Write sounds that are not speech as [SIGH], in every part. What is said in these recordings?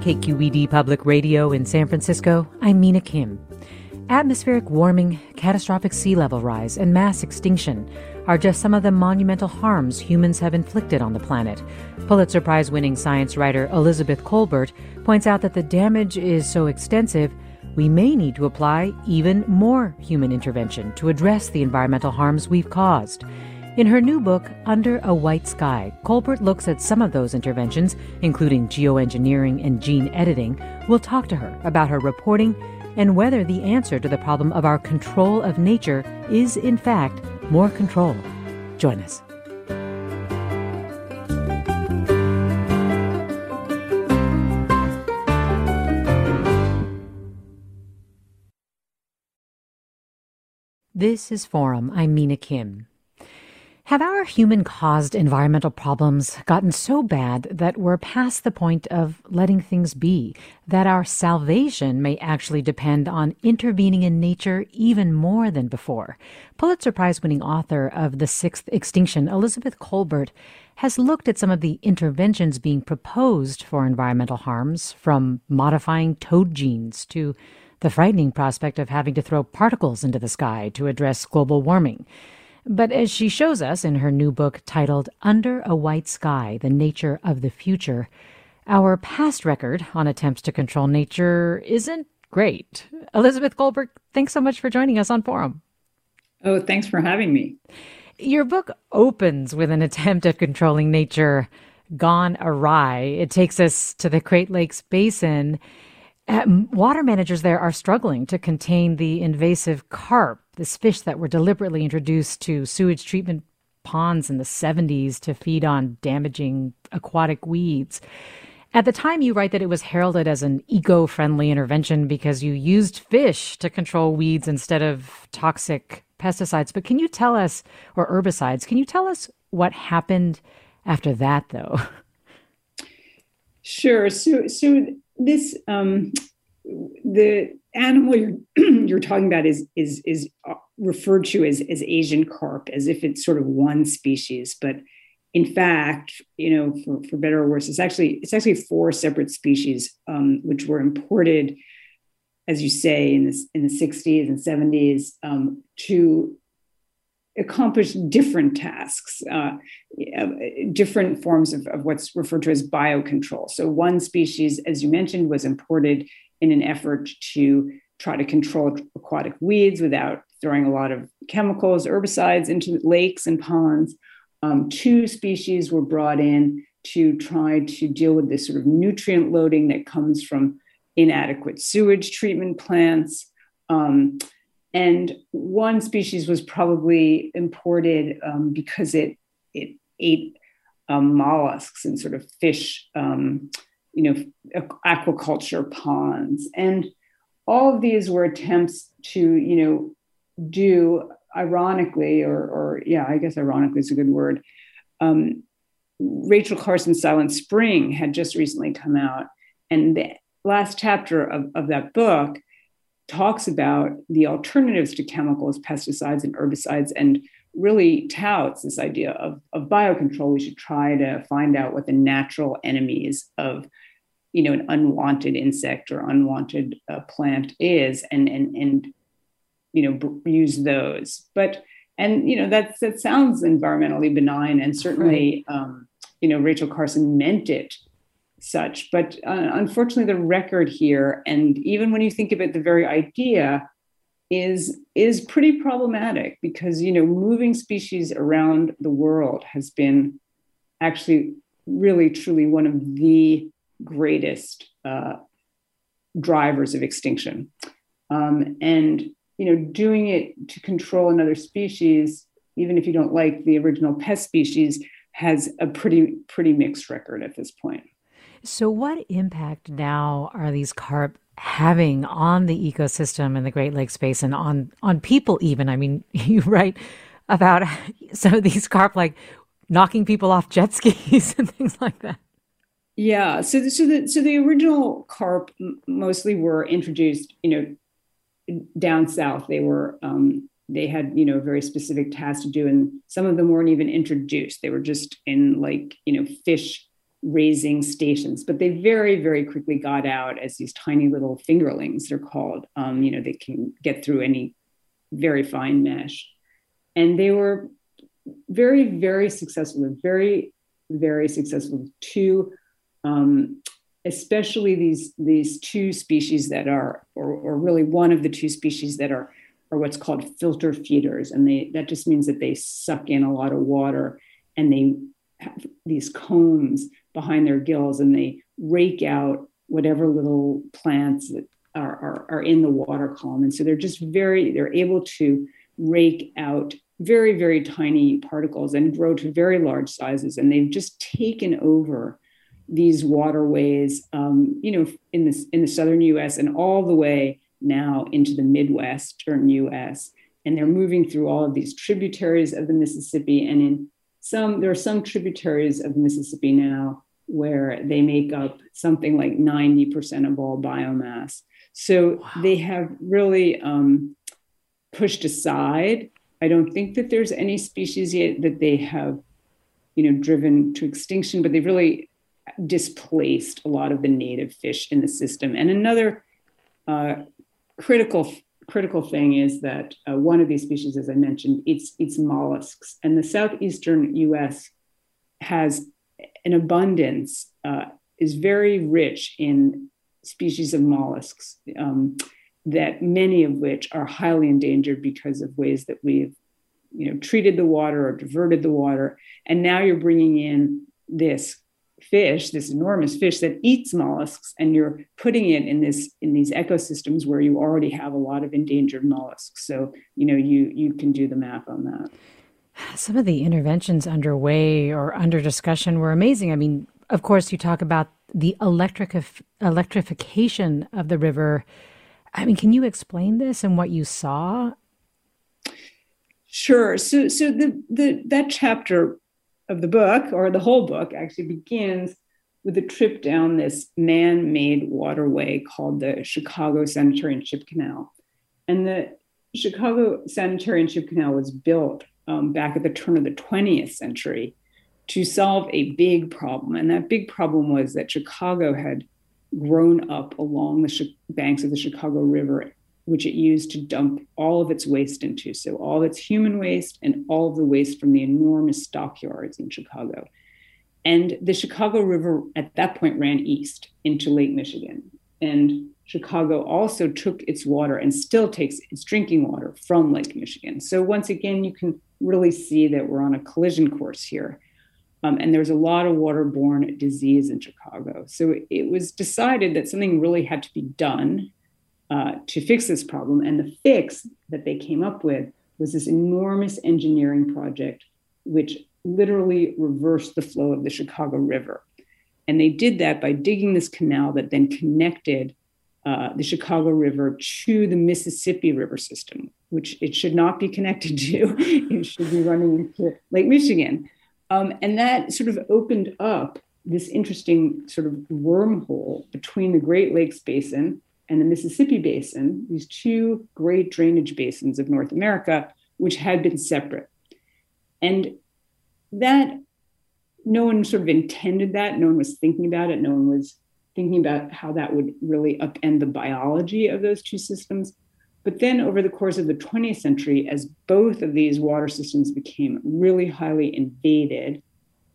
KQED Public Radio in San Francisco, I'm Mina Kim. Atmospheric warming, catastrophic sea level rise, and mass extinction are just some of the monumental harms humans have inflicted on the planet. Pulitzer Prize winning science writer Elizabeth Kolbert points out that the damage is so extensive, we may need to apply even more human intervention to address the environmental harms we've caused. In her new book, Under a White Sky, Kolbert looks at some of those interventions, including geoengineering and gene editing. We'll talk to her about her reporting and whether the answer to the problem of our control of nature is, in fact, more control. Join us. This is Forum. I'm Mina Kim. Have our human caused environmental problems gotten so bad that we're past the point of letting things be, that our salvation may actually depend on intervening in nature even more than before? Pulitzer Prize winning author of The Sixth Extinction, Elizabeth Kolbert, has looked at some of the interventions being proposed for environmental harms, from modifying toad genes to the frightening prospect of having to throw particles into the sky to address global warming. But as she shows us in her new book titled Under a White Sky The Nature of the Future, our past record on attempts to control nature isn't great. Elizabeth Kolbert, thanks so much for joining us on Forum. Oh, thanks for having me. Your book opens with an attempt at controlling nature gone awry. It takes us to the Great Lakes Basin uh, water managers there are struggling to contain the invasive carp, this fish that were deliberately introduced to sewage treatment ponds in the 70s to feed on damaging aquatic weeds. At the time, you write that it was heralded as an eco friendly intervention because you used fish to control weeds instead of toxic pesticides. But can you tell us, or herbicides, can you tell us what happened after that, though? [LAUGHS] Sure. So, so this um, the animal you're [CLEARS THROAT] you're talking about is is is uh, referred to as as Asian carp, as if it's sort of one species, but in fact, you know, for, for better or worse, it's actually it's actually four separate species um, which were imported, as you say, in the in the 60s and 70s um, to accomplish different tasks, uh, different forms of, of, what's referred to as biocontrol. So, one species, as you mentioned, was imported in an effort to try to control aquatic weeds without throwing a lot of chemicals, herbicides into lakes and ponds. Um, two species were brought in to try to deal with this sort of nutrient loading that comes from inadequate sewage treatment plants. Um, and one species was probably imported um, because it it ate um, mollusks and sort of fish, um, you know, aquaculture ponds, and all of these were attempts to you know do ironically or or yeah I guess ironically is a good word um, Rachel Carson's Silent Spring had just recently come out. And the last chapter of, of that book talks about the alternatives to chemicals, pesticides, and herbicides, and really touts this idea of, of biocontrol. We should try to find out what the natural enemies of you know an unwanted insect or unwanted uh, plant is and and and you know b- use those but and you know that that sounds environmentally benign and certainly right. um, you know rachel carson meant it such. But uh, unfortunately, the record here, and even when you think of it, the very idea is is pretty problematic because you know moving species around the world has been actually really truly one of the greatest uh, drivers of extinction. Um, and you know doing it to control another species even if you don't like the original pest species has a pretty pretty mixed record at this point. So, what impact now are these carp having on the ecosystem in the Great Lakes Basin, on on people? Even, I mean, [LAUGHS] you write about some of these carp like knocking people off jet skis [LAUGHS] and things like that. Yeah, so the, so the so the original carp mostly were introduced, you know, down south. They were um, they had you know very specific tasks to do, and some of them weren't even introduced. They were just in like you know fish raising stations, but they very, very quickly got out as these tiny little fingerlings, they're called. Um, you know, they can get through any very fine mesh. And they were very, very successful, They're very, very successful. Two, um, especially these, these two species that are, or, or really one of the two species that are, are what's called filter feeders. And they, that just means that they suck in a lot of water and they have these combs behind their gills and they rake out whatever little plants that are, are, are in the water column. And so they're just very, they're able to rake out very, very tiny particles and grow to very large sizes. And they've just taken over these waterways, um, you know, in the, in the southern US and all the way now into the Midwestern US. And they're moving through all of these tributaries of the Mississippi and in some there are some tributaries of Mississippi now where they make up something like 90% of all biomass. So wow. they have really um, pushed aside. I don't think that there's any species yet that they have, you know, driven to extinction, but they've really displaced a lot of the native fish in the system. And another uh, critical critical thing is that uh, one of these species, as I mentioned, it's it's mollusks, and the southeastern U.S. has an abundance uh, is very rich in species of mollusks um, that many of which are highly endangered because of ways that we've you know treated the water or diverted the water and now you're bringing in this fish, this enormous fish that eats mollusks, and you're putting it in this in these ecosystems where you already have a lot of endangered mollusks. So you know you you can do the math on that. Some of the interventions underway or under discussion were amazing. I mean, of course, you talk about the electric electrification of the river. I mean, can you explain this and what you saw? Sure. So, so the the that chapter of the book, or the whole book, actually begins with a trip down this man made waterway called the Chicago Sanitary and Ship Canal. And the Chicago Sanitary and Ship Canal was built um, back at the turn of the 20th century to solve a big problem. And that big problem was that Chicago had grown up along the sh- banks of the Chicago River which it used to dump all of its waste into. So, all of its human waste and all of the waste from the enormous stockyards in Chicago. And the Chicago River at that point ran east into Lake Michigan. And Chicago also took its water and still takes its drinking water from Lake Michigan. So, once again, you can really see that we're on a collision course here. Um, and there's a lot of waterborne disease in Chicago. So it was decided that something really had to be done uh, to fix this problem. And the fix that they came up with was this enormous engineering project, which literally reversed the flow of the Chicago River. And they did that by digging this canal that then connected uh, the Chicago River to the Mississippi River system, which it should not be connected to. [LAUGHS] it should be running into Lake Michigan. Um, and that sort of opened up this interesting sort of wormhole between the Great Lakes Basin and the Mississippi Basin, these two great drainage basins of North America, which had been separate. And that no one sort of intended that. No one was thinking about it. No one was thinking about how that would really upend the biology of those two systems. But then over the course of the 20th century, as both of these water systems became really highly invaded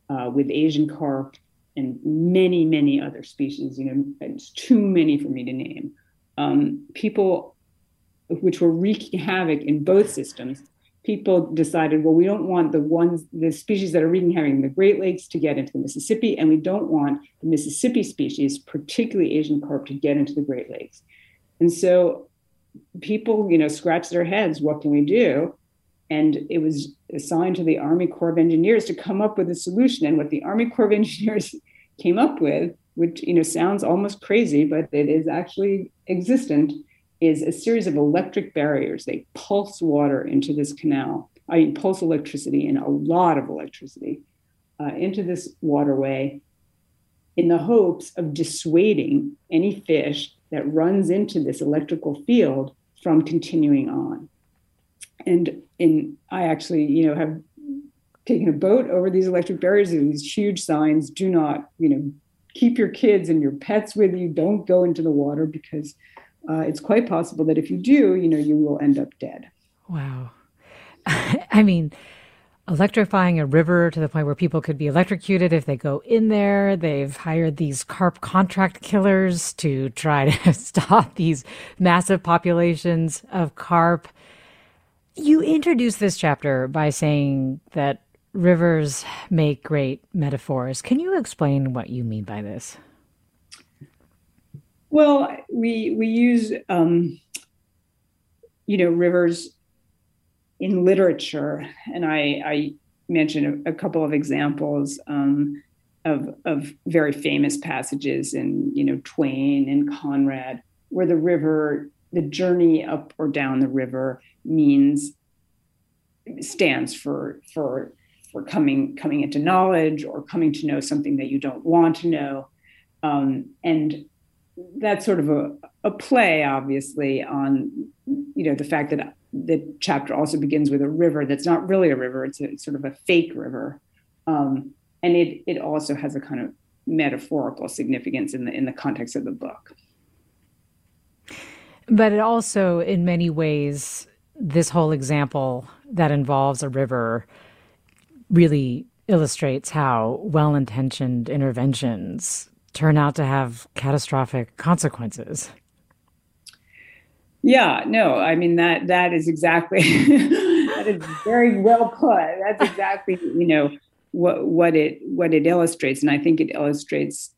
uh, with Asian carp and many, many other species, you know, it's too many for me to name, um, people which were wreaking havoc in both systems, people decided, well, we don't want the ones, the species that are wreaking havoc in the Great Lakes to get into the Mississippi, and we don't want the Mississippi species, particularly Asian carp, to get into the Great Lakes. And so people, you know, scratch their heads, what can we do? And it was assigned to the Army Corps of Engineers to come up with a solution. And what the Army Corps of Engineers [LAUGHS] came up with, which you know sounds almost crazy, but it is actually existent, is a series of electric barriers. They pulse water into this canal. I mean, pulse electricity and a lot of electricity uh, into this waterway in the hopes of dissuading any fish that runs into this electrical field from continuing on. And in I actually, you know, have taken a boat over these electric barriers and these huge signs, do not, you know, keep your kids and your pets with you. Don't go into the water because uh, it's quite possible that if you do, you know, you will end up dead. Wow. [LAUGHS] I mean, electrifying a river to the point where people could be electrocuted if they go in there. They've hired these carp contract killers to try to [LAUGHS] stop these massive populations of carp. You introduce this chapter by saying that rivers make great metaphors. Can you explain what you mean by this? Well, we we use um, you know rivers in literature, and I, I mentioned a, a couple of examples um, of, of very famous passages in, you know, Twain and Conrad, where the river, the journey up or down the river means stands for for for coming coming into knowledge or coming to know something that you don't want to know, um, and that's sort of a, a play, obviously, on you know the fact that the chapter also begins with a river that's not really a river; it's, a, it's sort of a fake river, um, and it it also has a kind of metaphorical significance in the in the context of the book. But it also, in many ways, this whole example that involves a river really illustrates how well intentioned interventions turn out to have catastrophic consequences. Yeah, no, I mean that that is exactly [LAUGHS] that is very well put. That's exactly you know what what it what it illustrates, and I think it illustrates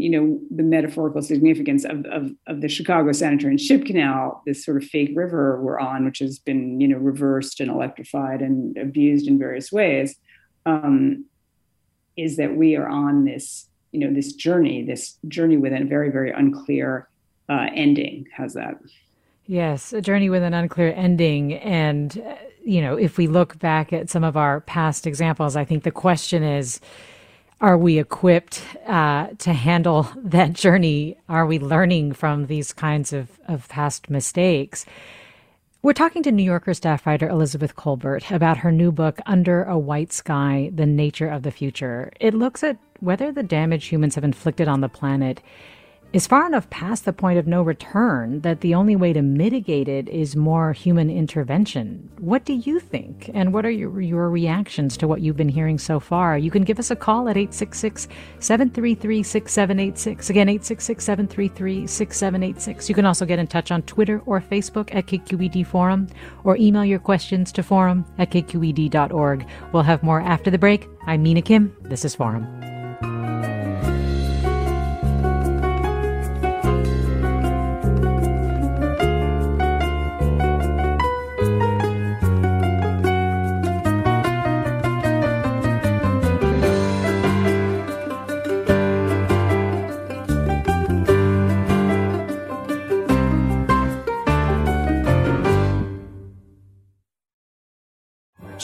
you know the metaphorical significance of, of, of the Chicago Sanitary and Ship Canal, this sort of fake river we're on, which has been you know reversed and electrified and abused in various ways, um, is that we are on this you know this journey, this journey with a very very unclear uh, ending. How's that? Yes, a journey with an unclear ending. And, uh, you know, if we look back at some of our past examples, I think the question is are we equipped uh, to handle [LAUGHS] that journey? Are we learning from these kinds of, of past mistakes? We're talking to New Yorker staff writer Elizabeth Kolbert about her new book, Under a White Sky The Nature of the Future. It looks at whether the damage humans have inflicted on the planet is far enough past the point of no return that the only way to mitigate it is more human intervention. What do you think? And what are your, your reactions to what you've been hearing so far? You can give us a call at 866 733 6786. Again, 866 733 6786. You can also get in touch on Twitter or Facebook at KQED Forum or email your questions to forum at kqed.org. We'll have more after the break. I'm Mina Kim. This is Forum.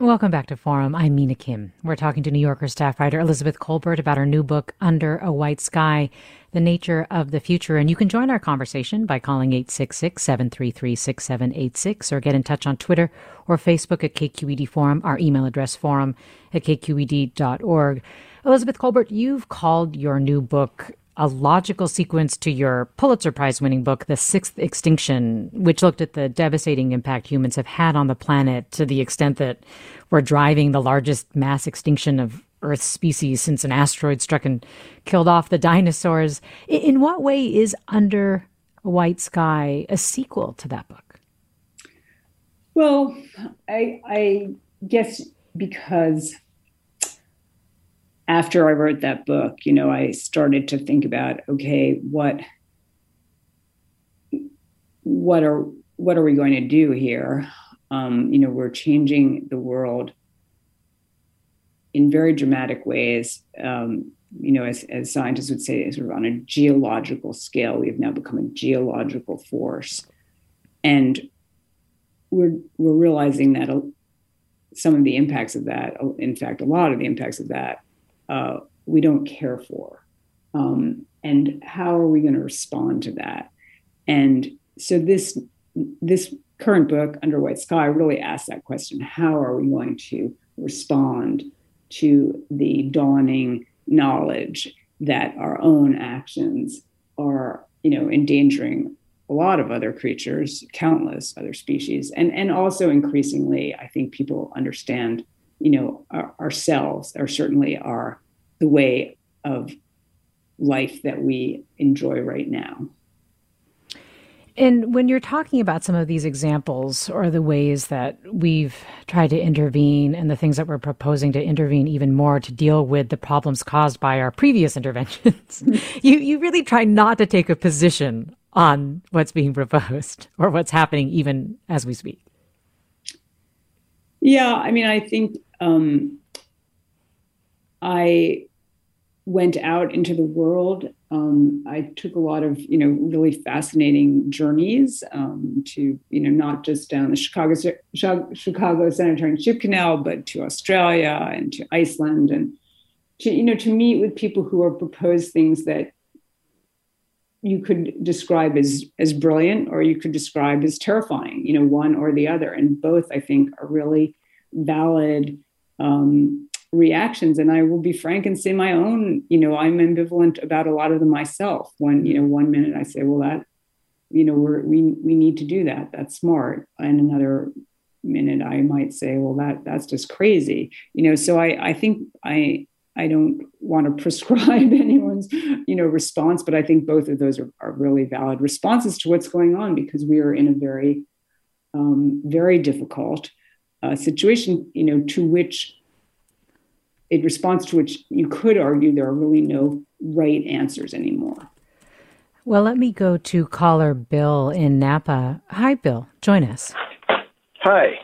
Welcome back to Forum. I'm Mina Kim. We're talking to New Yorker staff writer Elizabeth Kolbert about her new book, Under a White Sky The Nature of the Future. And you can join our conversation by calling 866 733 6786 or get in touch on Twitter or Facebook at KQED Forum, our email address forum at kqed.org. Elizabeth Kolbert, you've called your new book a logical sequence to your Pulitzer Prize winning book, The Sixth Extinction, which looked at the devastating impact humans have had on the planet to the extent that we're driving the largest mass extinction of Earth's species since an asteroid struck and killed off the [LAUGHS] dinosaurs. In what way is Under a White Sky a sequel to that book? Well, I, I guess because after I wrote that book, you know, I started to think about, okay, what what are what are we going to do here? Um, you know, we're changing the world in very dramatic ways. Um, you know, as, as scientists would say, sort of on a geological scale, we have now become a geological force, and we're we're realizing that some of the impacts of that, in fact, a lot of the impacts of that, uh, we don't care for. Um, and how are we going to respond to that? And so this this current book, Under White Sky, really asks that question: How are we going to respond to the dawning knowledge that our own actions are, you know, endangering a lot of other creatures, countless other species, and and also increasingly, I think people understand you know, our, ourselves are certainly are the way of life that we enjoy right now. And when you're talking about some of these examples or the ways that we've tried to intervene and the things that we're proposing to intervene even more to deal with the problems caused by our previous [LAUGHS] interventions, mm-hmm. you, you really try not to take a position on what's being proposed or what's happening even as we speak. Yeah, I mean, I think um, I went out into the world. Um, I took a lot of, you know, really fascinating journeys um, to, you know, not just down the Chicago Chicago Sanitary Ship Canal, but to Australia and to Iceland, and to, you know, to meet with people who are proposed things that you could describe as as brilliant, or you could describe as terrifying. You know, one or the other, and both I think are really valid um, reactions. And i will be frank and say my own you know i'm ambivalent about a lot of them myself. One you know one minute i say well that you know we're, we we need to do that. That's smart. And another minute i might say well that that's just crazy. You know so i i think i i don't want to [LAUGHS] prescribe anyone's you know response but i think both of those are, are really valid responses to what's going on because we are in a very um, very difficult uh, situation, you know, to which in response to which you could argue there are really no right answers anymore. Well, let me go to caller Bill in Napa. Hi, Bill. Join us. Hi.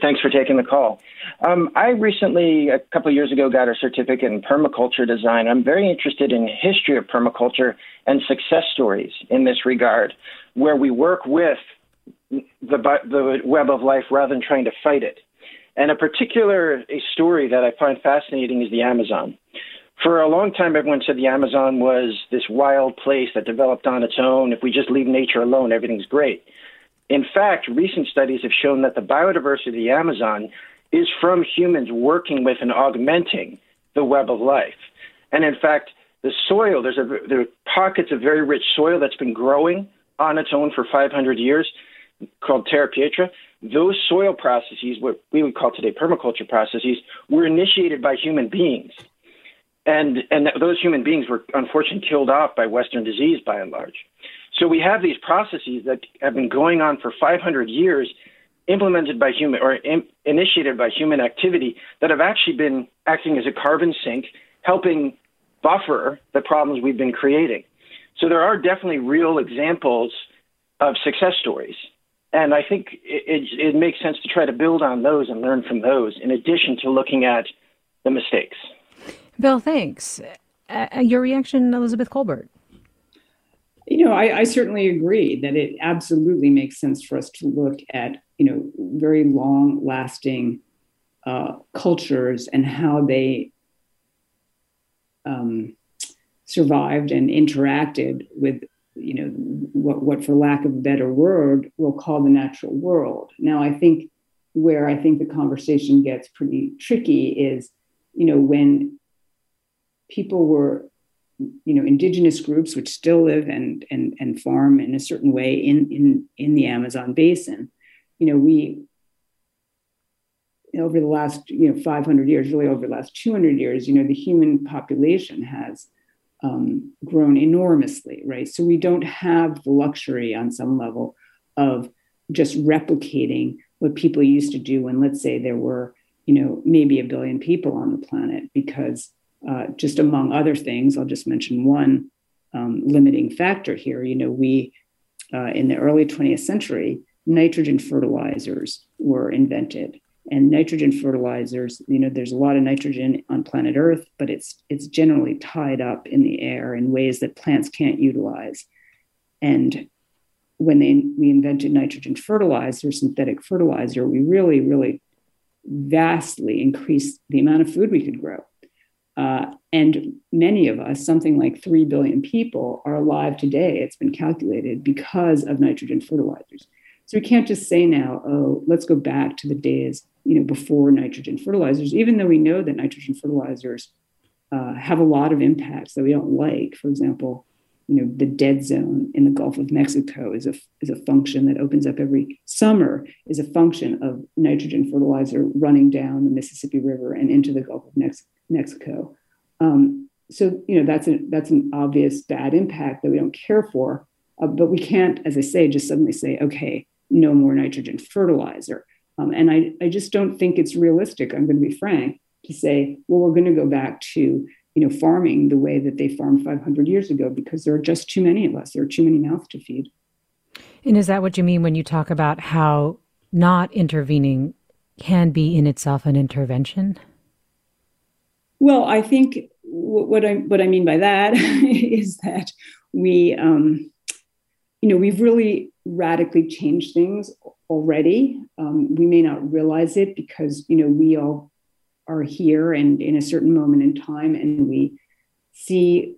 Thanks for taking the call. Um, I recently, a couple of years ago, got a certificate in permaculture design. I'm very interested in history of permaculture and success stories in this regard, where we work with the, the web of life rather than trying to fight it. And a particular a story that I find fascinating is the Amazon. For a long time, everyone said the Amazon was this wild place that developed on its own. If we just leave nature alone, everything's great. In fact, recent studies have shown that the biodiversity of the Amazon is from humans working with and augmenting the web of life. And in fact, the soil, there's a, there are pockets of very rich soil that's been growing on its own for 500 years called terra preta. Those soil processes, what we would call today permaculture processes, were initiated by human beings. And, and those human beings were unfortunately killed off by Western disease by and large. So we have these processes that have been going on for 500 years implemented by human or in, initiated by human activity that have actually been acting as a carbon sink, helping buffer the problems we've been creating. So there are definitely real examples of success stories. And I think it, it, it makes sense to try to build on those and learn from those in addition to looking at the mistakes. Bill, thanks. Uh, your reaction, Elizabeth Kolbert? You know, I, I, certainly agree that it absolutely makes sense for us to look at, you know, very long lasting uh, cultures and how they um, survived and interacted with, you know, what, what, for lack of a better word, we'll call the natural world. Now, I think where I think the conversation gets pretty tricky is, you know, when people were you know indigenous groups which still live and and and farm in a certain way in in in the Amazon basin you know we over the last you know 500 years really over the last 200 years you know the human population has um, grown enormously right so we don't have the luxury on some level of just replicating what people used to do when let's say there were you know maybe a billion people on the planet because uh, just among other things, I'll just mention one um, limiting factor here. You know, we, uh, in the early 20th century, nitrogen fertilizers were invented. And nitrogen fertilizers, you know, there's a lot of nitrogen on planet Earth, but it's it's generally tied up in the air in ways that plants can't utilize. And when they we invented nitrogen fertilizer, synthetic fertilizer, we really, really vastly increased the amount of food we could grow. Uh, and many of us, something like 3 billion people, are alive today, it's been calculated, because of nitrogen fertilizers. So we can't just say now, oh, let's go back to the days you know, before nitrogen fertilizers, even though we know that nitrogen fertilizers uh, have a lot of impacts that we don't like. For example, you know, the dead zone in the Gulf of Mexico is a, is a function that opens up every summer, is a function of nitrogen fertilizer running down the Mississippi River and into the Gulf of Mexico Mexico. Um, so you know that's a that's an obvious bad impact that we don't care for, uh, but we can't, as I say, just suddenly say, okay, no more nitrogen fertilizer. Um, and I, I just don't think it's realistic. I'm going to be frank to say, well, we're going to go back to you know farming the way that they farmed 500 years ago because there are just too many of us. There are too many mouths to feed. And is that what you mean when you talk about how not intervening can be in itself an intervention? Well, I think what I what I mean by that [LAUGHS] is that we, um, you know, we've really radically changed things already. Um, we may not realize it because you know we all are here and in a certain moment in time, and we see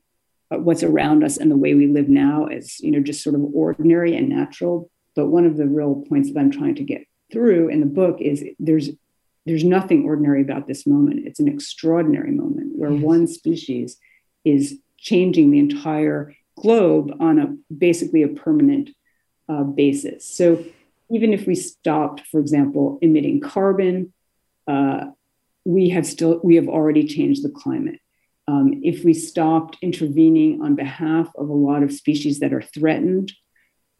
what's around us and the way we live now as you know just sort of ordinary and natural. But one of the real points that I'm trying to get through in the book is there's there's nothing ordinary about this moment. It's an extraordinary moment where yes. one species is changing the entire globe on a basically a permanent uh, basis. So even if we stopped, for example, emitting carbon, uh, we have still we have already changed the climate. Um, if we stopped intervening on behalf of a lot of species that are threatened,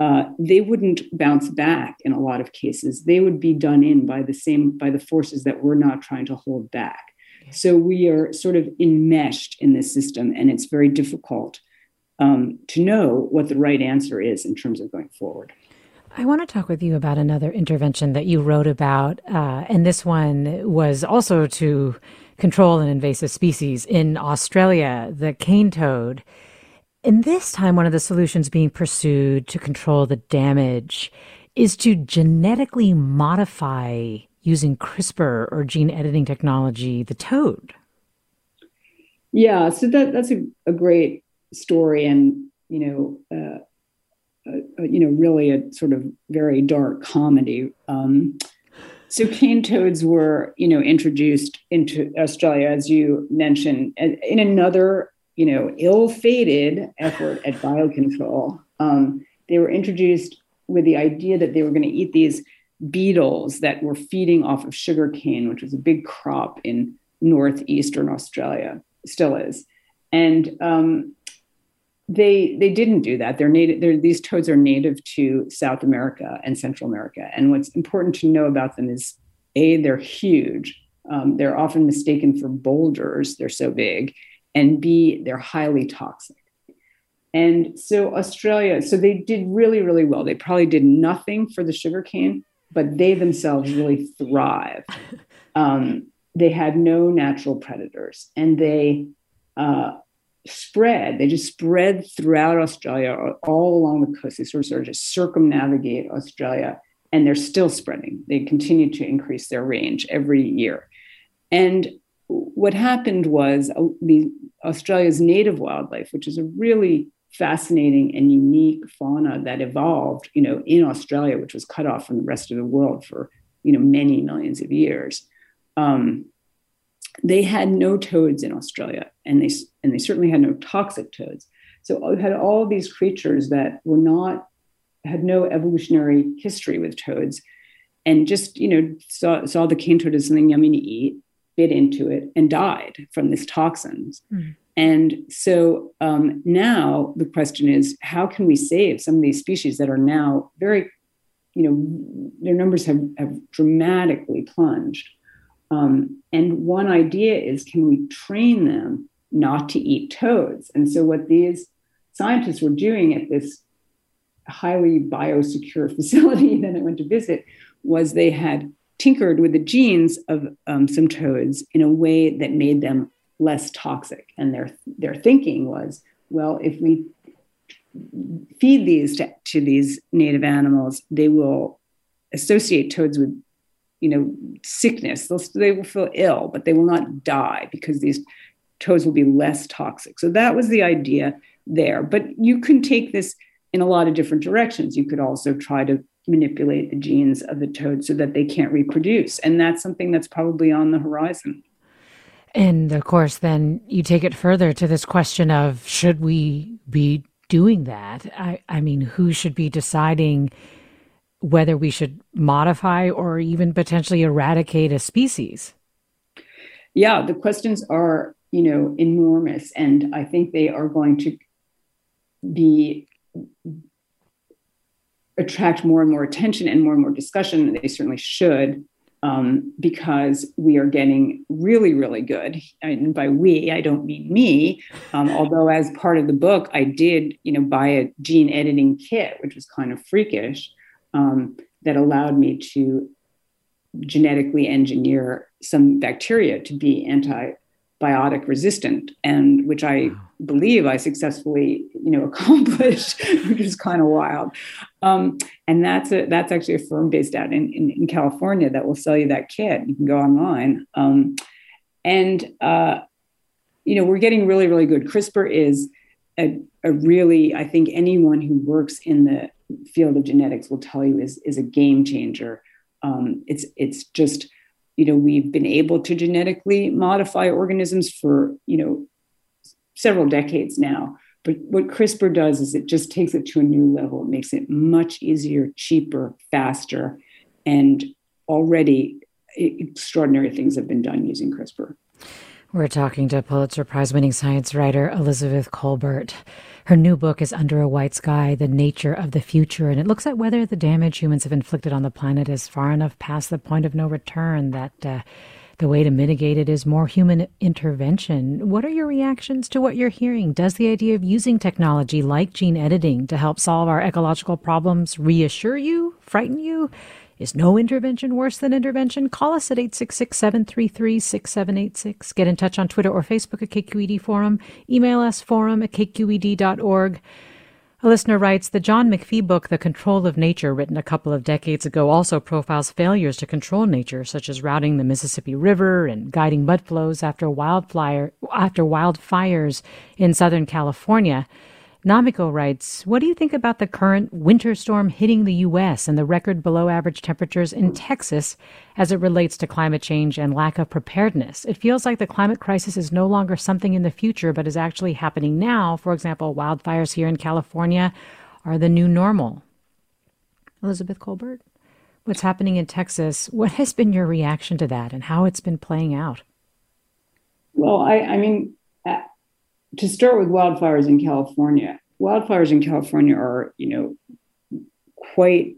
uh, they wouldn't bounce back in a lot of cases. They would be done in by the same by the forces that we're not trying to hold back. So we are sort of enmeshed in this system, and it's very difficult um, to know what the right answer is in terms of going forward. I want to talk with you about another intervention that you wrote about, uh, and this one was also to control an invasive species in Australia, the cane toad. And this time, one of the solutions being pursued to control the damage is to genetically modify using CRISPR or gene editing technology the toad. Yeah, so that that's a, a great story, and you know, uh, uh, you know, really a sort of very dark comedy. Um, so cane toads were, you know, introduced into Australia, as you mentioned, in another you know, ill-fated effort at biocontrol. Um, they were introduced with the idea that they were going to eat these beetles that were feeding off of sugarcane, which was a big crop in northeastern Australia, still is. And um, they they didn't do that. They're native. They're, these toads are native to South America and Central America. And what's important to know about them is, a they're huge. Um, they're often mistaken for boulders. They're so big, and b they're highly toxic. And so Australia, so they did really really well. They probably did nothing for the sugarcane, but they themselves really thrive. [LAUGHS] Um, they had no natural predators, and they uh, spread. They just spread throughout Australia, all along the coast. They sort of, sort of just circumnavigate Australia, and they're still spreading. They continue to increase their range every year. And what happened was uh, the Australia's native wildlife, which is a really fascinating and unique fauna that evolved, you know, in Australia, which was cut off from the rest of the world for, you know, many millions of years. Um, they had no toads in Australia, and they and they certainly had no toxic toads. So we had all these creatures that were not had no evolutionary history with toads, and just you know saw saw the cane toad as something yummy to eat, bit into it, and died from these toxins. Mm. And so um, now the question is, how can we save some of these species that are now very, you know, their numbers have, have dramatically plunged. Um, and one idea is can we train them not to eat toads? And so, what these scientists were doing at this highly biosecure [LAUGHS] facility that I went to visit was they had tinkered with the genes of um, some toads in a way that made them less toxic. And their, their thinking was well, if we feed these to, to these native animals, they will associate toads with you know, sickness. They'll, they will feel ill, but they will not die because these toads will be less toxic. So that was the idea there. But you can take this in a lot of different directions. You could also try to manipulate the genes of the toad so that they can't reproduce. And that's something that's probably on the horizon. And of course, then you take it further to this question of should we be doing that? I, I mean, who should be deciding? Whether we should modify or even potentially eradicate a species? Yeah, the questions are, you know, enormous. And I think they are going to be attract more and more attention and more and more discussion. They certainly should, um, because we are getting really, really good. And by we, I don't mean me. Um, although, as part of the book, I did, you know, buy a gene editing kit, which was kind of freakish um, that allowed me to genetically engineer some bacteria to be antibiotic resistant and which i wow. believe i successfully you know [LAUGHS] accomplished which is kind of wild. Um, and that's a that's actually a firm based out in, in, in, california that will sell you that kit. You can go online. Um, and uh, you know we're getting really really good. Crispr is a, a really i think anyone who works in the field of genetics will tell you is is a game changer. Um, it's it's just you know we've been able to genetically modify organisms for you know several decades now. But what CRISPR does is it just takes it to a new level. It makes it much easier, cheaper, faster, and already extraordinary things have been done using CRISPR. We're talking to Pulitzer Prize winning science writer Elizabeth Kolbert. Her new book is Under a White Sky The Nature of the Future, and it looks at whether the damage humans have inflicted on the planet is far enough past the point of no return that uh, the way to mitigate it is more human intervention. What are your reactions to what you're hearing? Does the idea of using technology like gene editing to help solve our ecological problems reassure you, frighten you? Is no intervention worse than intervention? Call us at 866 733 6786. Get in touch on Twitter or Facebook at KQED Forum. Email us forum at kqed.org. A listener writes The John McPhee book, The Control of Nature, written a couple of decades ago, also profiles failures to control nature, such as routing the Mississippi River and guiding mud flows after wildfire after wildfires in Southern California. Namiko writes, What do you think about the current winter storm hitting the U.S. and the record below average temperatures in Texas as it relates to climate change and lack of preparedness? It feels like the climate crisis is no longer something in the future, but is actually happening now. For example, wildfires here in California are the new normal. Elizabeth Kolbert, what's happening in Texas? What has been your reaction to that and how it's been playing out? Well, I, I mean, to start with wildfires in California, wildfires in California are, you know, quite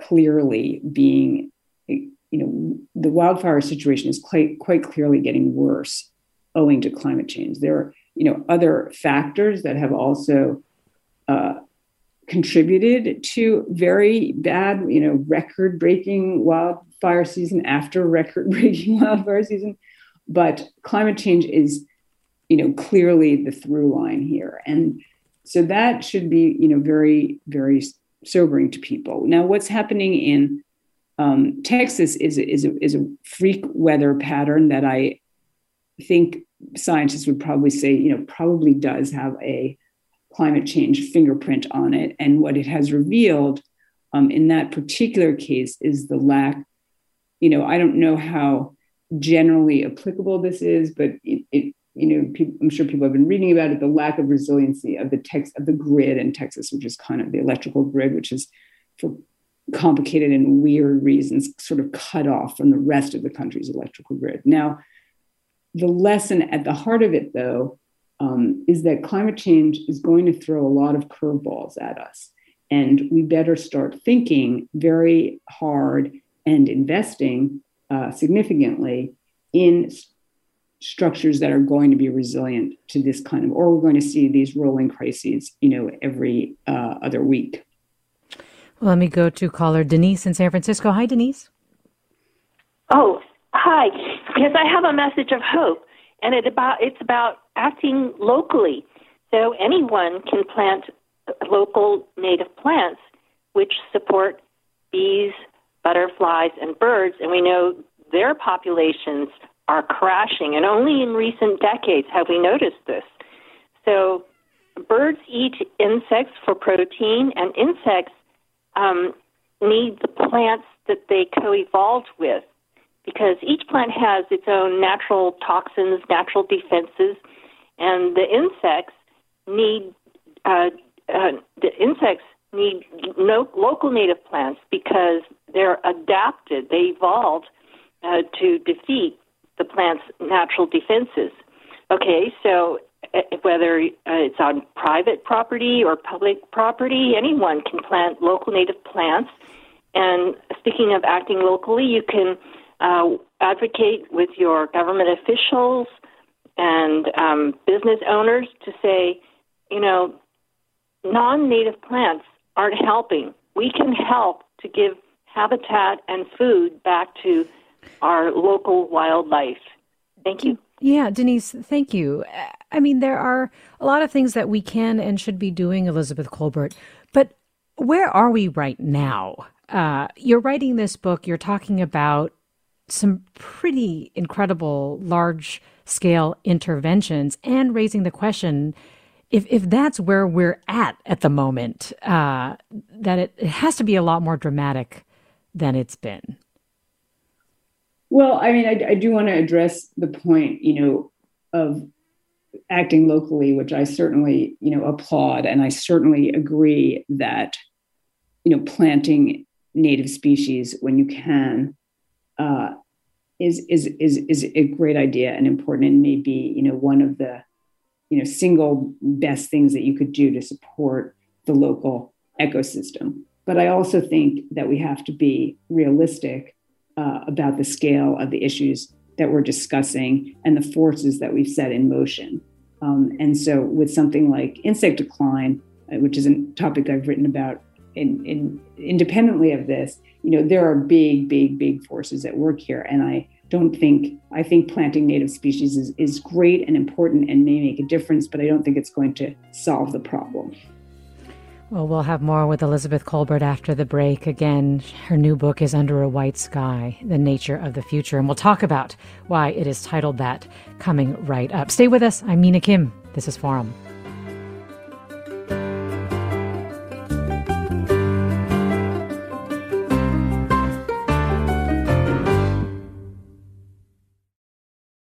clearly being, you know, the wildfire situation is quite quite clearly getting worse owing to climate change. There are, you know, other factors that have also uh, contributed to very bad, you know, record-breaking wildfire season after record-breaking [LAUGHS] wildfire season. But climate change is, you know, clearly the through line here, and so that should be, you know, very, very sobering to people. Now, what's happening in um, Texas is is a, is a freak weather pattern that I think scientists would probably say, you know, probably does have a climate change fingerprint on it. And what it has revealed um, in that particular case is the lack, you know, I don't know how generally applicable this is, but it, it you know, people, I'm sure people have been reading about it, the lack of resiliency of the text of the grid in Texas, which is kind of the electrical grid, which is for complicated and weird reasons sort of cut off from the rest of the country's electrical grid. Now, the lesson at the heart of it, though, um, is that climate change is going to throw a lot of curveballs at us. And we better start thinking very hard and investing uh, significantly in structures that are going to be resilient to this kind of, or we're going to see these rolling crises, you know, every uh, other week. Well, let me go to caller Denise in San Francisco. Hi, Denise. Oh, hi. Because I have a message of hope, and it about it's about acting locally. So anyone can plant local native plants which support bees, butterflies, and birds, and we know their populations are crashing, and only in recent decades have we noticed this. So, birds eat insects for protein, and insects um, need the plants that they co evolved with because each plant has its own natural toxins, natural defenses, and the insects need uh, uh, the insects need no, local native plants because they're adapted. They evolved uh, to defeat the plant's natural defenses. Okay, so uh, whether uh, it's on private property or public property, anyone can plant local native plants. And speaking of acting locally, you can uh, advocate with your government officials and um, business owners to say, you know, non native plants aren't helping. We can help to give habitat and food back to our local wildlife. Thank you. Yeah, Denise, thank you. I mean, there are a lot of things that we can and should be doing, Elizabeth Kolbert, but where are we right now? Uh, you're writing this book, you're talking about some pretty incredible large scale interventions and raising the question if, if that's where we're at at the moment, uh, that it, it has to be a lot more dramatic than it's been. Well, I mean, I, I do want to address the point, you know, of acting locally, which I certainly, you know, applaud, and I certainly agree that, you know, planting native species when you can uh, is is is is a great idea and important, and may be, you know, one of the, you know, single best things that you could do to support the local ecosystem. But I also think that we have to be realistic uh, about the scale of the issues that we're discussing and the forces that we've set in motion. Um, and so, with something like insect decline, uh, which is a topic I've written about in, in, independently of this, you know, there are big, big, big forces at work here. And I don't think, I think planting native species is, is great and important and may make a difference, but I don't think it's going to solve the problem. Well, we'll have more with Elizabeth Kolbert after the break. Again, her new book is Under a White Sky The Nature of the Future. And we'll talk about why it is titled that coming right up. Stay with us. I'm Mina Kim. This is Forum.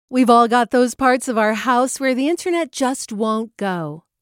We've all got those parts of our house where the internet just won't go.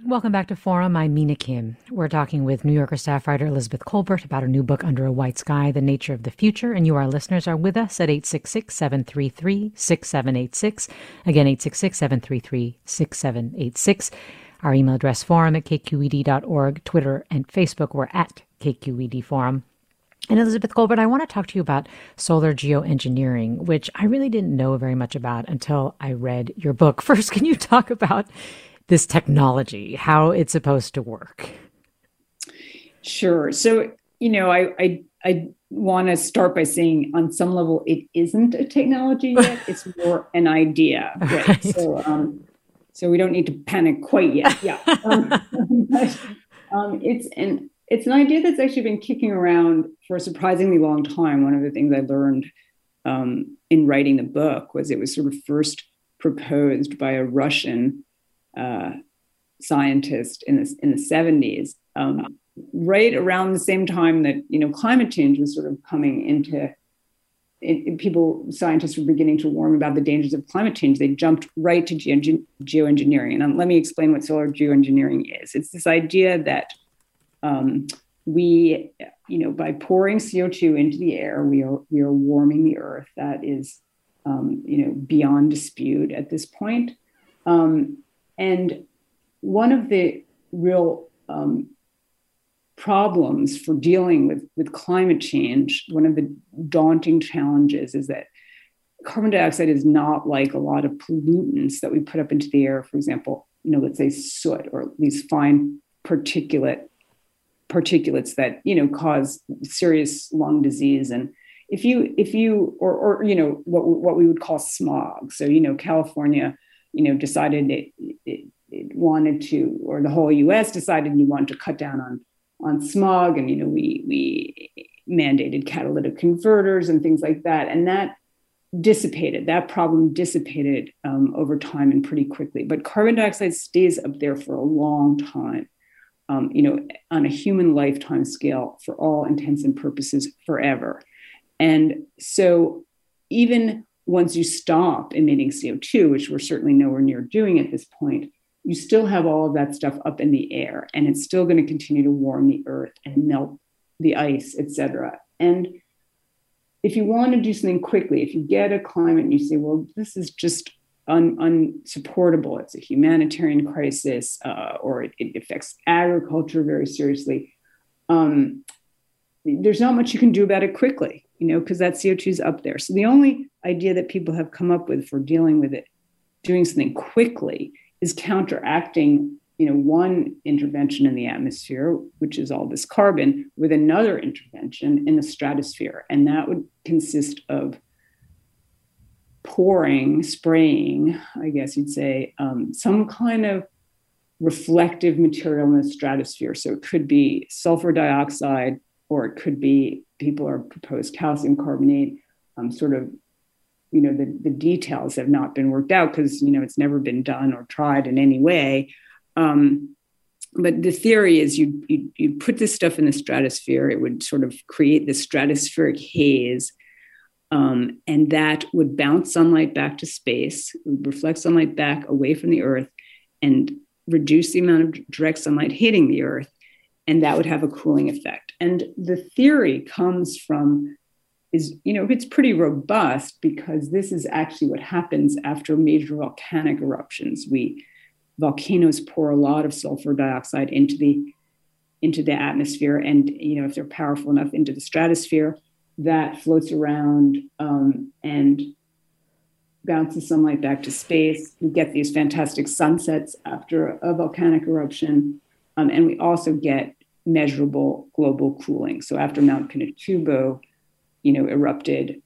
Welcome back to Forum. I'm Mina Kim. We're talking with New Yorker staff writer Elizabeth Kolbert about her new book, Under a White Sky The Nature of the Future. And you, our listeners, are with us at 866 733 6786. Again, 866 733 6786. Our email address forum at kqed.org. Twitter and Facebook, we're at KQED Forum. And Elizabeth Kolbert, I want to talk to you about solar geoengineering, which I really didn't know very much about until I read your book. [LAUGHS] First, can you talk about this technology, how it's supposed to work? Sure. So, you know, I I, I want to start by saying on some level it isn't a technology [LAUGHS] yet. it's more an idea. Right. right. So um, so we don't need to panic quite yet. Yeah. [LAUGHS] Um, but, um, it's an it's an idea that's actually been kicking around for a surprisingly long time. One of the things I learned um, in writing the book was it was sort of first proposed by a Russian uh, scientist in the in the seventies, um, right around the same time that you know climate change was sort of coming into. It, people, scientists were beginning to warn about the dangers of climate change. They jumped right to ge- geoengineering. And let me explain what solar geoengineering is. It's this idea that um, we, you know, by pouring CO2 into the air, we are we are warming the Earth. That is, um, you know, beyond dispute at this point. Um, and one of the real um, problems for dealing with, with climate change, one of the daunting challenges is that carbon dioxide is not like a lot of pollutants that we put up into the air, for example, you know, let's say soot or these fine particulate particulates that you know cause serious lung disease. And if you if you or or you know what what we would call smog. So you know california you know, decided it, it, it wanted to, or the whole U.S. decided you wanted to cut down on on smog, and you know, we we mandated catalytic converters and things like that, and that dissipated. That problem dissipated um, over time and pretty quickly. But carbon dioxide stays up there for a long time. Um, you know, on a human lifetime scale, for all intents and purposes, forever. And so, even once you stop emitting CO2, which we're certainly nowhere near doing at this point, you still have all of that stuff up in the air and it's still going to continue to warm the earth and melt the ice, et cetera. And if you want to do something quickly, if you get a climate and you say, well, this is just un- unsupportable, it's a humanitarian crisis, uh, or it, it, affects agriculture very seriously, um, there's not much you can do about it quickly, you know, because that CO2 is up there. So the only idea that people have come up with for dealing with it, doing something quickly, is counteracting, you know, one intervention in the atmosphere, which is all this carbon, with another intervention in the stratosphere, and that would consist of pouring, spraying, I guess you'd say, um, some kind of reflective material in the stratosphere. So it could be sulfur dioxide or it could be people are proposed calcium carbonate, um, sort of, you know, the, the details have not been worked out because, you know, it's never been done or tried in any way. Um, but the theory is you, you put this stuff in the stratosphere, it would sort of create this stratospheric haze, um, and that would bounce sunlight back to space, reflect sunlight back away from the Earth, and reduce the amount of direct sunlight hitting the Earth, and that would have a cooling effect. And the theory comes from is you know it's pretty robust because this is actually what happens after major volcanic eruptions. We volcanoes pour a lot of sulfur dioxide into the into the atmosphere, and you know if they're powerful enough into the stratosphere, that floats around um, and bounces sunlight back to space. We get these fantastic sunsets after a volcanic eruption. Um, and we also get measurable global cooling. So after Mount Pinatubo, you know, erupted,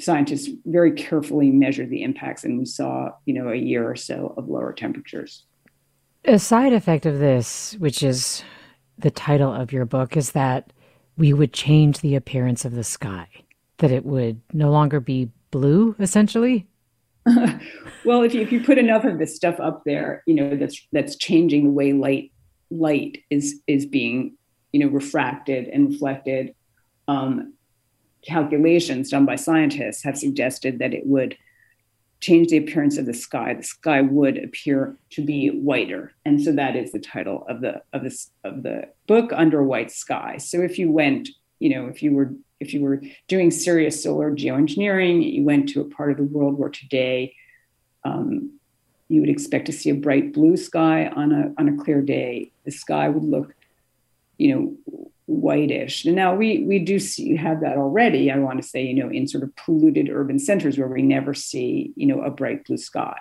scientists very carefully measured the impacts, and we saw, you know, a year or so of lower temperatures. A side effect of this, which is the title of your book, is that we would change the appearance of the sky, that it would no longer be blue, essentially? [LAUGHS] [LAUGHS] well, if you, if you put enough of this stuff up there, you know that's that's changing the way light light is is being you know refracted and reflected. Um, calculations done by scientists have suggested that it would change the appearance of the sky. The sky would appear to be whiter, and so that is the title of the of this of the book, Under White Sky. So if you went, you know, if you were if you were doing serious solar geoengineering, you went to a part of the world where today um, you would expect to see a bright blue sky on a on a clear day. The sky would look, you know, whitish. And now we we do see have that already. I want to say, you know, in sort of polluted urban centers where we never see, you know, a bright blue sky.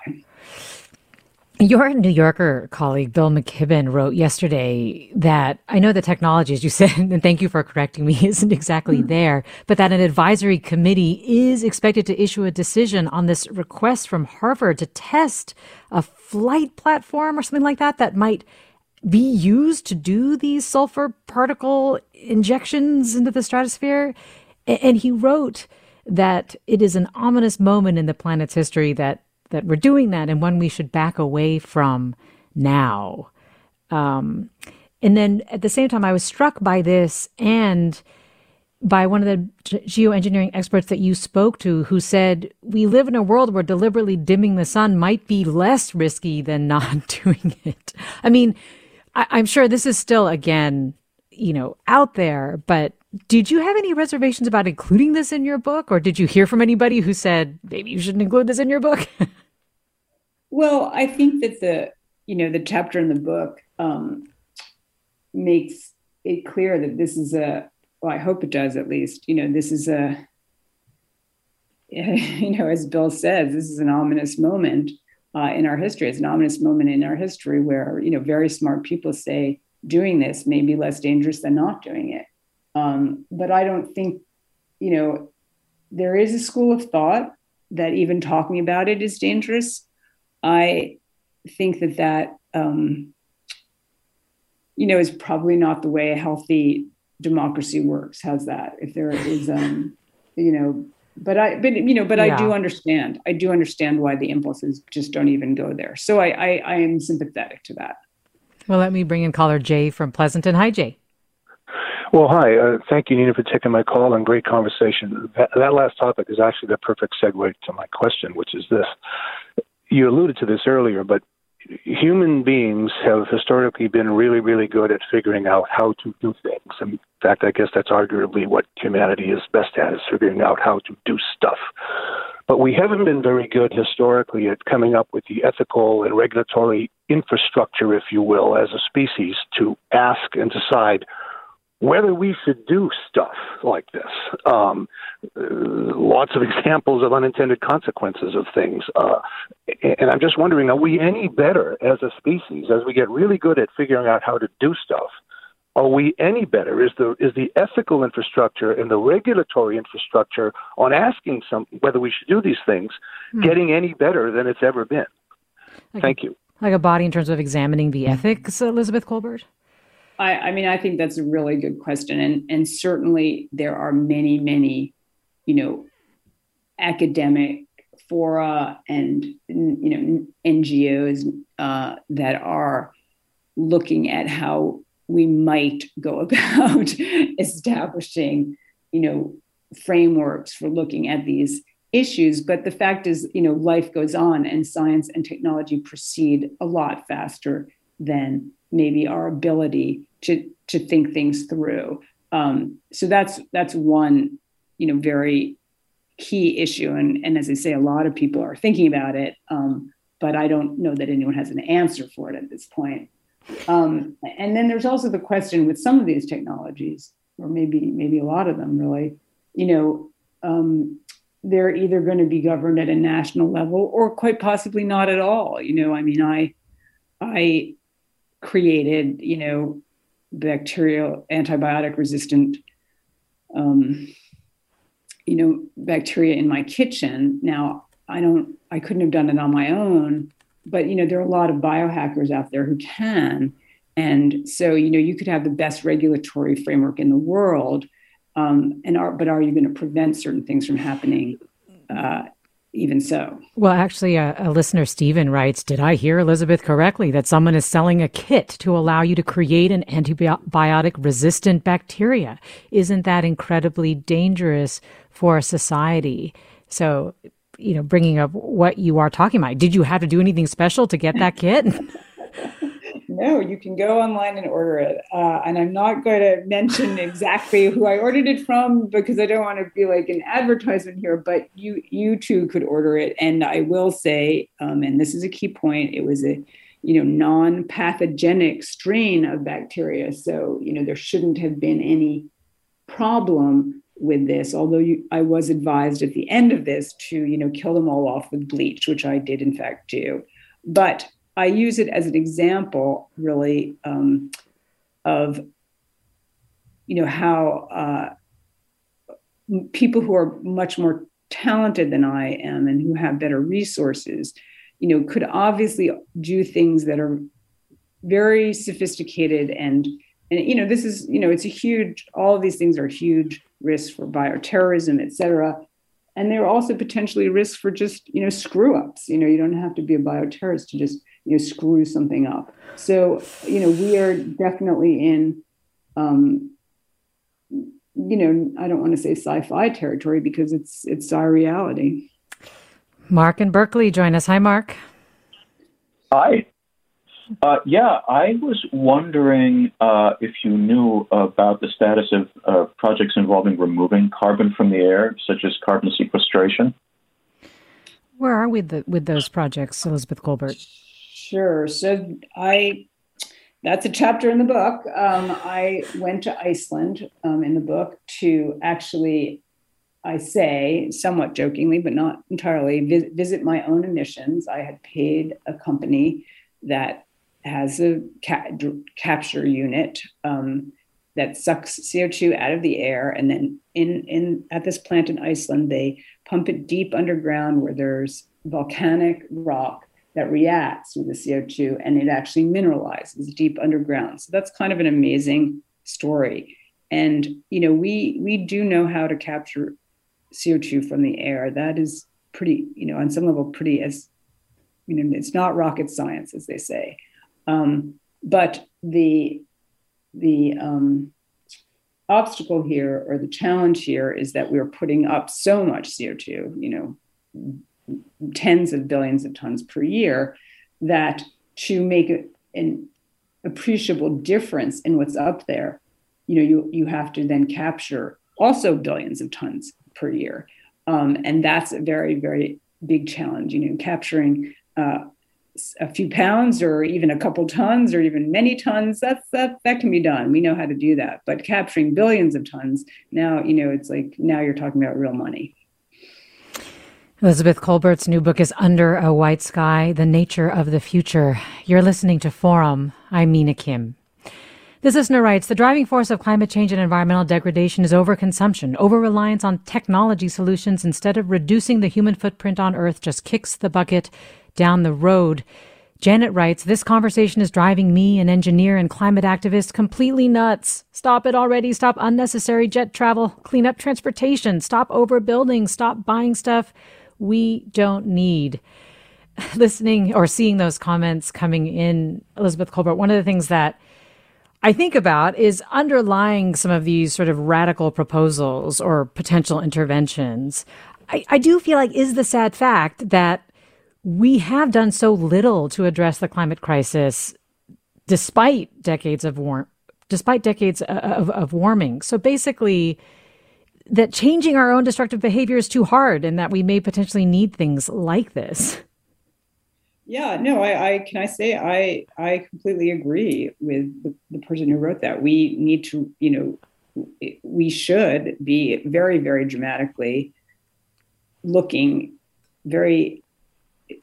Your New Yorker colleague, Bill McKibben, wrote yesterday that I know the technology, as you [LAUGHS] said, and thank you for correcting me, [LAUGHS] isn't exactly mm-hmm. there, but that an advisory committee is expected to issue a decision on this request from Harvard to test a flight platform or something like that that might be used to do these sulfur particle injections into the stratosphere. And he wrote that it is an ominous moment in the planet's history that that we're doing that and one we should back away from now. Um, and then at the same time, I was struck by this and by one of the geoengineering experts that you spoke to who said, We live in a world where deliberately dimming the sun might be less risky than not [LAUGHS] doing it. I mean, I, am sure this is still, again, you know, out there, but did you have any reservations about including this in your book? Or did you hear from anybody who said, maybe you shouldn't include this in your book? [LAUGHS] well, I think that the, you know, the chapter in the book um, makes it clear that this is a, well, I hope it does at least, you know, this is a, [LAUGHS] you know, as Bill says, this is an ominous moment uh, in our history. It's an ominous moment in our history where you know very smart people say doing this may be less dangerous than not doing it. Um, but I don't think you know there is a school of thought that even talking about it is dangerous. I think that that um, you know is probably not the way a healthy democracy works. How's that? If there is um, you know but I, but you know, but yeah. I do understand. I do understand why the impulses just don't even go there. So I, I, I am sympathetic to that. Well, let me bring in caller Jay from Pleasanton. Hi, Jay. Well, hi. Uh, thank you, Nina, for taking my call and great conversation. That, that last topic is actually the perfect segue to my question, which is this. You alluded to this earlier, but human beings have historically been really, really good at figuring out how to do things. In fact, I guess that's arguably what humanity is best at, is figuring out how to do stuff. But we haven't been very good historically at coming up with the ethical and regulatory infrastructure, if you will, as a species to ask and decide whether we should do stuff like this. Um, lots of examples of unintended consequences of things. Uh, and I'm just wondering, are we any better as a species as we get really good at figuring out how to do stuff? Are we any better? Is the is the ethical infrastructure and the regulatory infrastructure on asking some whether we should do these things hmm. getting any better than it's ever been? Like Thank a, you. Like a body in terms of examining the ethics, Elizabeth Kolbert? I, I mean, I think that's a really good question, and and certainly there are many, many, you know, academic fora and you know NGOs uh, that are looking at how we might go [LAUGHS] about establishing, you know, frameworks for looking at these issues. But the fact is, you know, life goes on, and science and technology proceed a lot faster than maybe our ability to to think things through. Um, so that's that's one you know very key issue, and and as I say, a lot of people are thinking about it, um, but I don't know that anyone has an answer for it at this point. Um, and then there's also the question with some of these technologies, or maybe maybe a lot of them, really, you know. Um, they're either going to be governed at a national level or quite possibly not at all. You know, I mean, I I created, you know, bacterial antibiotic resistant um, you know bacteria in my kitchen now i don't i couldn't have done it on my own but you know there are a lot of biohackers out there who can And so, you know, you could have the best regulatory framework in the world, um, and are, but are you going to prevent certain things from happening? Uh, even so. Well, actually, a, a, listener, Stephen, writes Did I hear Elizabeth correctly that someone is selling a kit to allow you to create an antibiotic resistant bacteria? Isn't that incredibly dangerous for society? So, you know, bringing up what you are talking about, did you have to do anything special to get that kit? [LAUGHS] no, you can go online and order it. Uh, and I'm not going to mention [LAUGHS] exactly who I ordered it from because I don't want to be like an advertisement here. But you you too could order it. And I will say, um, and this is a key point, it was a you know non-pathogenic strain of bacteria. So you know there shouldn't have been any problem with this. Although you, I was advised at the end of this to you know kill them all off with bleach, which I did in fact do. But I use it as an example, really, um, of you know how uh, people who are much more talented than I am and who have better resources, you know, could obviously do things that are very sophisticated and and you know this is you know it's a huge all of these things are huge risks for bioterrorism et cetera. And they're also potentially risks for just you know screw ups you know you don't have to be a bioterrorist to just you know screw something up. So you know we are definitely in um you know i don't want to say sci-fi territory because it's it's our reality. Mark in berkeley join us. Hi mark. Hi. Uh, yeah, I was wondering uh, if you knew about the status of uh, projects involving removing carbon from the air, such as carbon sequestration. Where are we the, with those projects, Elizabeth Kolbert? Sure. So I that's a chapter in the book. Um, I went to Iceland um, in the book to actually, I say somewhat jokingly, but not entirely, vi- visit my own emissions. I had paid a company that has a ca- capture unit um, that sucks CO2 out of the air, and then in in at this plant in Iceland, they pump it deep underground where there's volcanic rock that reacts with the CO2 and it actually mineralizes deep underground. So that's kind of an amazing story. And you know, we we do know how to capture CO2 from the air. That is pretty, you know, on some level, pretty as you know, it's not rocket science, as they say. Um, but the the um, obstacle here or the challenge here is that we're putting up so much CO2, you know, tens of billions of tons per year, that to make an appreciable difference in what's up there, you know, you, you have to then capture also billions of tons per year. Um, and that's a very, very big challenge, you know, capturing uh, a few pounds or even a couple tons or even many tons that's that that can be done. We know how to do that. But capturing billions of tons now you know it's like now you're talking about real money Elizabeth Kolbert's new book is Under a White Sky The Nature of the Future. You're listening to Forum. I'm Mina Kim. This listener writes The driving force of climate change and environmental degradation is overconsumption. Over reliance on technology solutions instead of reducing the human footprint on Earth just kicks the bucket down the road. Janet writes, This conversation is driving me, an engineer and climate activist, completely nuts. Stop it already. Stop unnecessary jet travel. Clean up transportation. Stop overbuilding. Stop buying stuff we don't need. Listening or seeing those comments coming in, Elizabeth Kolbert, one of the things that I think about is underlying some of these sort of radical proposals or potential interventions. I, I do feel like is the sad fact that we have done so little to address the climate crisis despite decades of war despite decades uh, of, of warming. So basically, that changing our own destructive behavior is too hard and that we may potentially need things like this. Yeah, no, I, I can I say I I completely agree with the, the person who wrote that. We need to, you know, we should be very, very dramatically looking very,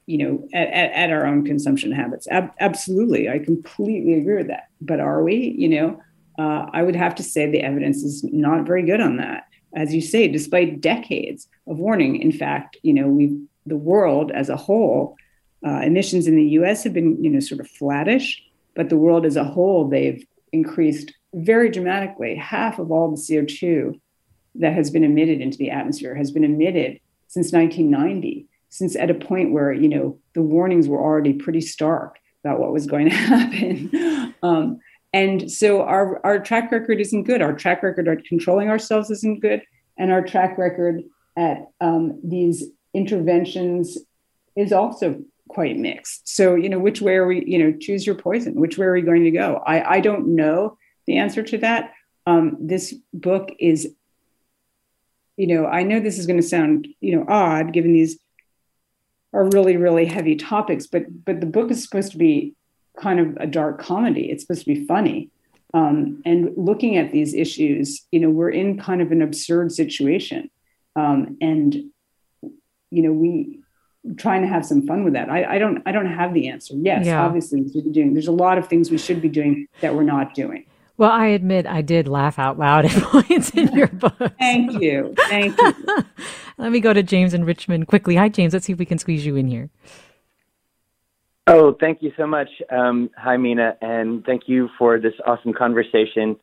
you know, at, at our own consumption habits. Ab- absolutely, I completely agree with that. But are we? You know, uh, I would have to say the evidence is not very good on that as you say, despite decades of warning. In fact, you know, we the world as a whole, uh, emissions in the U.S. have been, you know, sort of flattish, but the world as a whole, they've increased very dramatically. Half of all the CO2 that has been emitted into the atmosphere has been emitted since 1990, since at a point where, you know, the warnings were already pretty stark about what was going to [LAUGHS] happen. Um, and so our, our track record isn't good. Our track record at controlling ourselves isn't good. And our track record at um, these interventions is also quite mixed. So, you know, which way are we, you know, choose your poison? Which way are we going to go? I, I don't know the answer to that. Um, this book is, you know, I know this is going to sound, you know, odd given these are really, really heavy topics, but but the book is supposed to be kind of a dark comedy. It's supposed to be funny. Um, and looking at these issues, you know, we're in kind of an absurd situation. Um, and, you know, we trying to have some fun with that. I, I don't I don't have the answer. Yes, yeah. obviously we should be doing. There's a lot of things we should be doing that we're not doing. Well, I admit I did laugh out loud at [LAUGHS] points in your book. Thank you. Thank you. [LAUGHS] Let me go to James in Richmond quickly. Hi, James. Let's see if we can squeeze you in here. Oh, thank you so much. Um, hi, Mina, and thank you for this awesome conversation.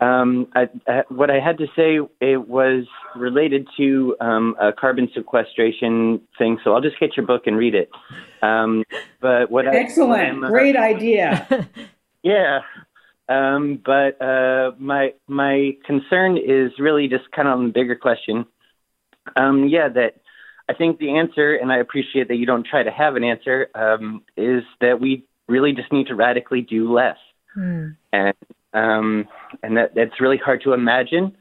Um, I, I, what I had to say it was related to um, a carbon sequestration thing, so I'll just get your book and read it. Um, but what excellent, I, uh, great idea. [LAUGHS] yeah, um, but uh, my my concern is really just kind of on the bigger question. Um, yeah, that I think the answer, and I appreciate that you don't try to have an answer, um, is that we really just need to radically do less. Mm. And um, and that that's really hard to imagine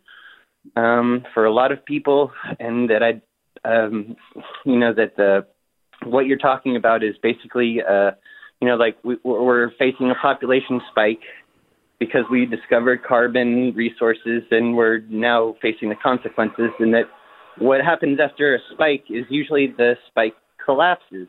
um, for a lot of people, and that I, um, you know, that the what you're talking about is basically, uh, you know, like we, we're facing a population spike because we discovered carbon resources, and we're now facing the consequences, and that what happens after a spike is usually the spike collapses.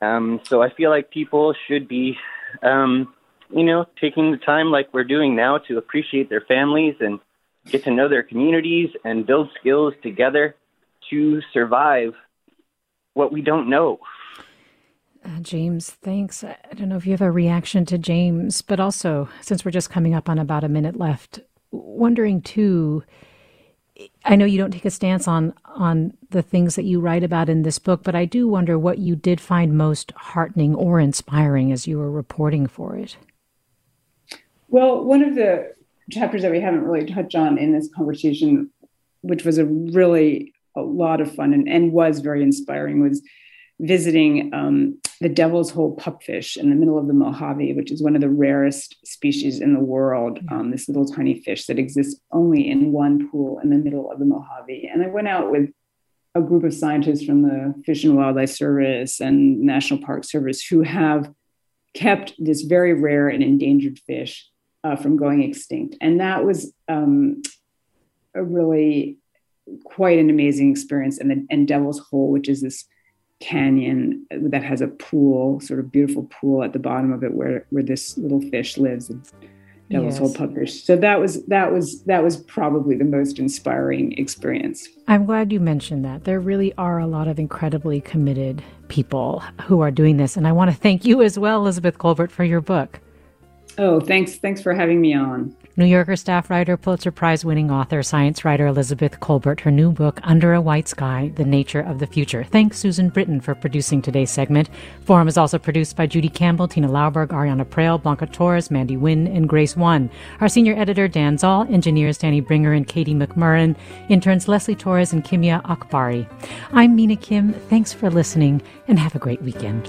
Um, so I feel like people should be, um, you know, taking the time like we're doing now to appreciate their families and get to know their communities and build skills together to survive what we don't know. Uh, James, thanks. I don't know if you have a reaction to James, but also, since we're just coming up on about a minute left, wondering too I know you don't take a stance on on the things that you write about in this book, but I do wonder what you did find most heartening or inspiring as you were reporting for it. Well, one of the chapters that we haven't really touched on in this conversation, which was a really a lot of fun and, and was very inspiring, was visiting um, the devil's hole pupfish in the middle of the Mojave, which is one of the rarest species in the world. Um, this little tiny fish that exists only in one pool in the middle of the Mojave. And I went out with a group of scientists from the Fish and Wildlife Service and National Park Service who have kept this very rare and endangered fish uh, from going extinct. And that was um, a really quite an amazing experience. And, the, and Devil's Hole, which is this canyon that has a pool, sort of beautiful pool at the bottom of it where where this little fish lives. Devil's yes. Hole pupfish. So that was that was that was probably the most inspiring experience. I'm glad you mentioned that. There really are a lot of incredibly committed people who are doing this, and I want to thank you as well, Elizabeth Kolbert for your book. Oh, thanks thanks for having me on. New Yorker staff writer, Pulitzer Prize winning author, science writer Elizabeth Kolbert, her new book, Under a White Sky The Nature of the Future. Thanks, Susan Britton, for producing today's segment. Forum is also produced by Judy Campbell, Tina Lauberg, Ariana Proehl, Blanca Torres, Mandy Wynn, and Grace One. Our senior editor, Dan Zoll, engineers Danny Bringer and Katie McMurran, interns Leslie Torres and Kimia Akbari. I'm Mina Kim. Thanks for listening, and have a great weekend.